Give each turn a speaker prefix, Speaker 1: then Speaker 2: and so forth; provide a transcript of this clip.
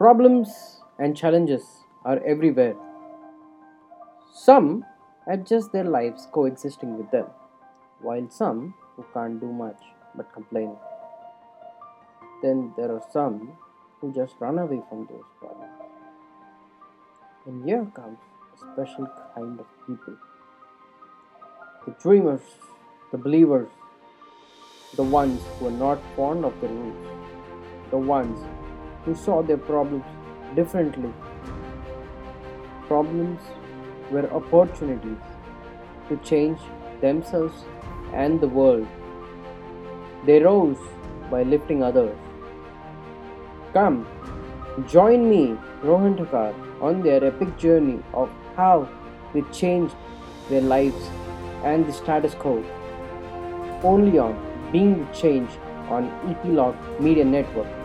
Speaker 1: Problems and challenges are everywhere. Some adjust their lives coexisting with them, while some who can't do much but complain. Then there are some who just run away from those problems. And here comes a special kind of people the dreamers, the believers, the ones who are not fond of the rules, the ones who saw their problems differently. Problems were opportunities to change themselves and the world. They rose by lifting others. Come, join me, Rohan Thakar, on their epic journey of how they changed their lives and the status quo. Only on Being the Change on Epilogue Media Network.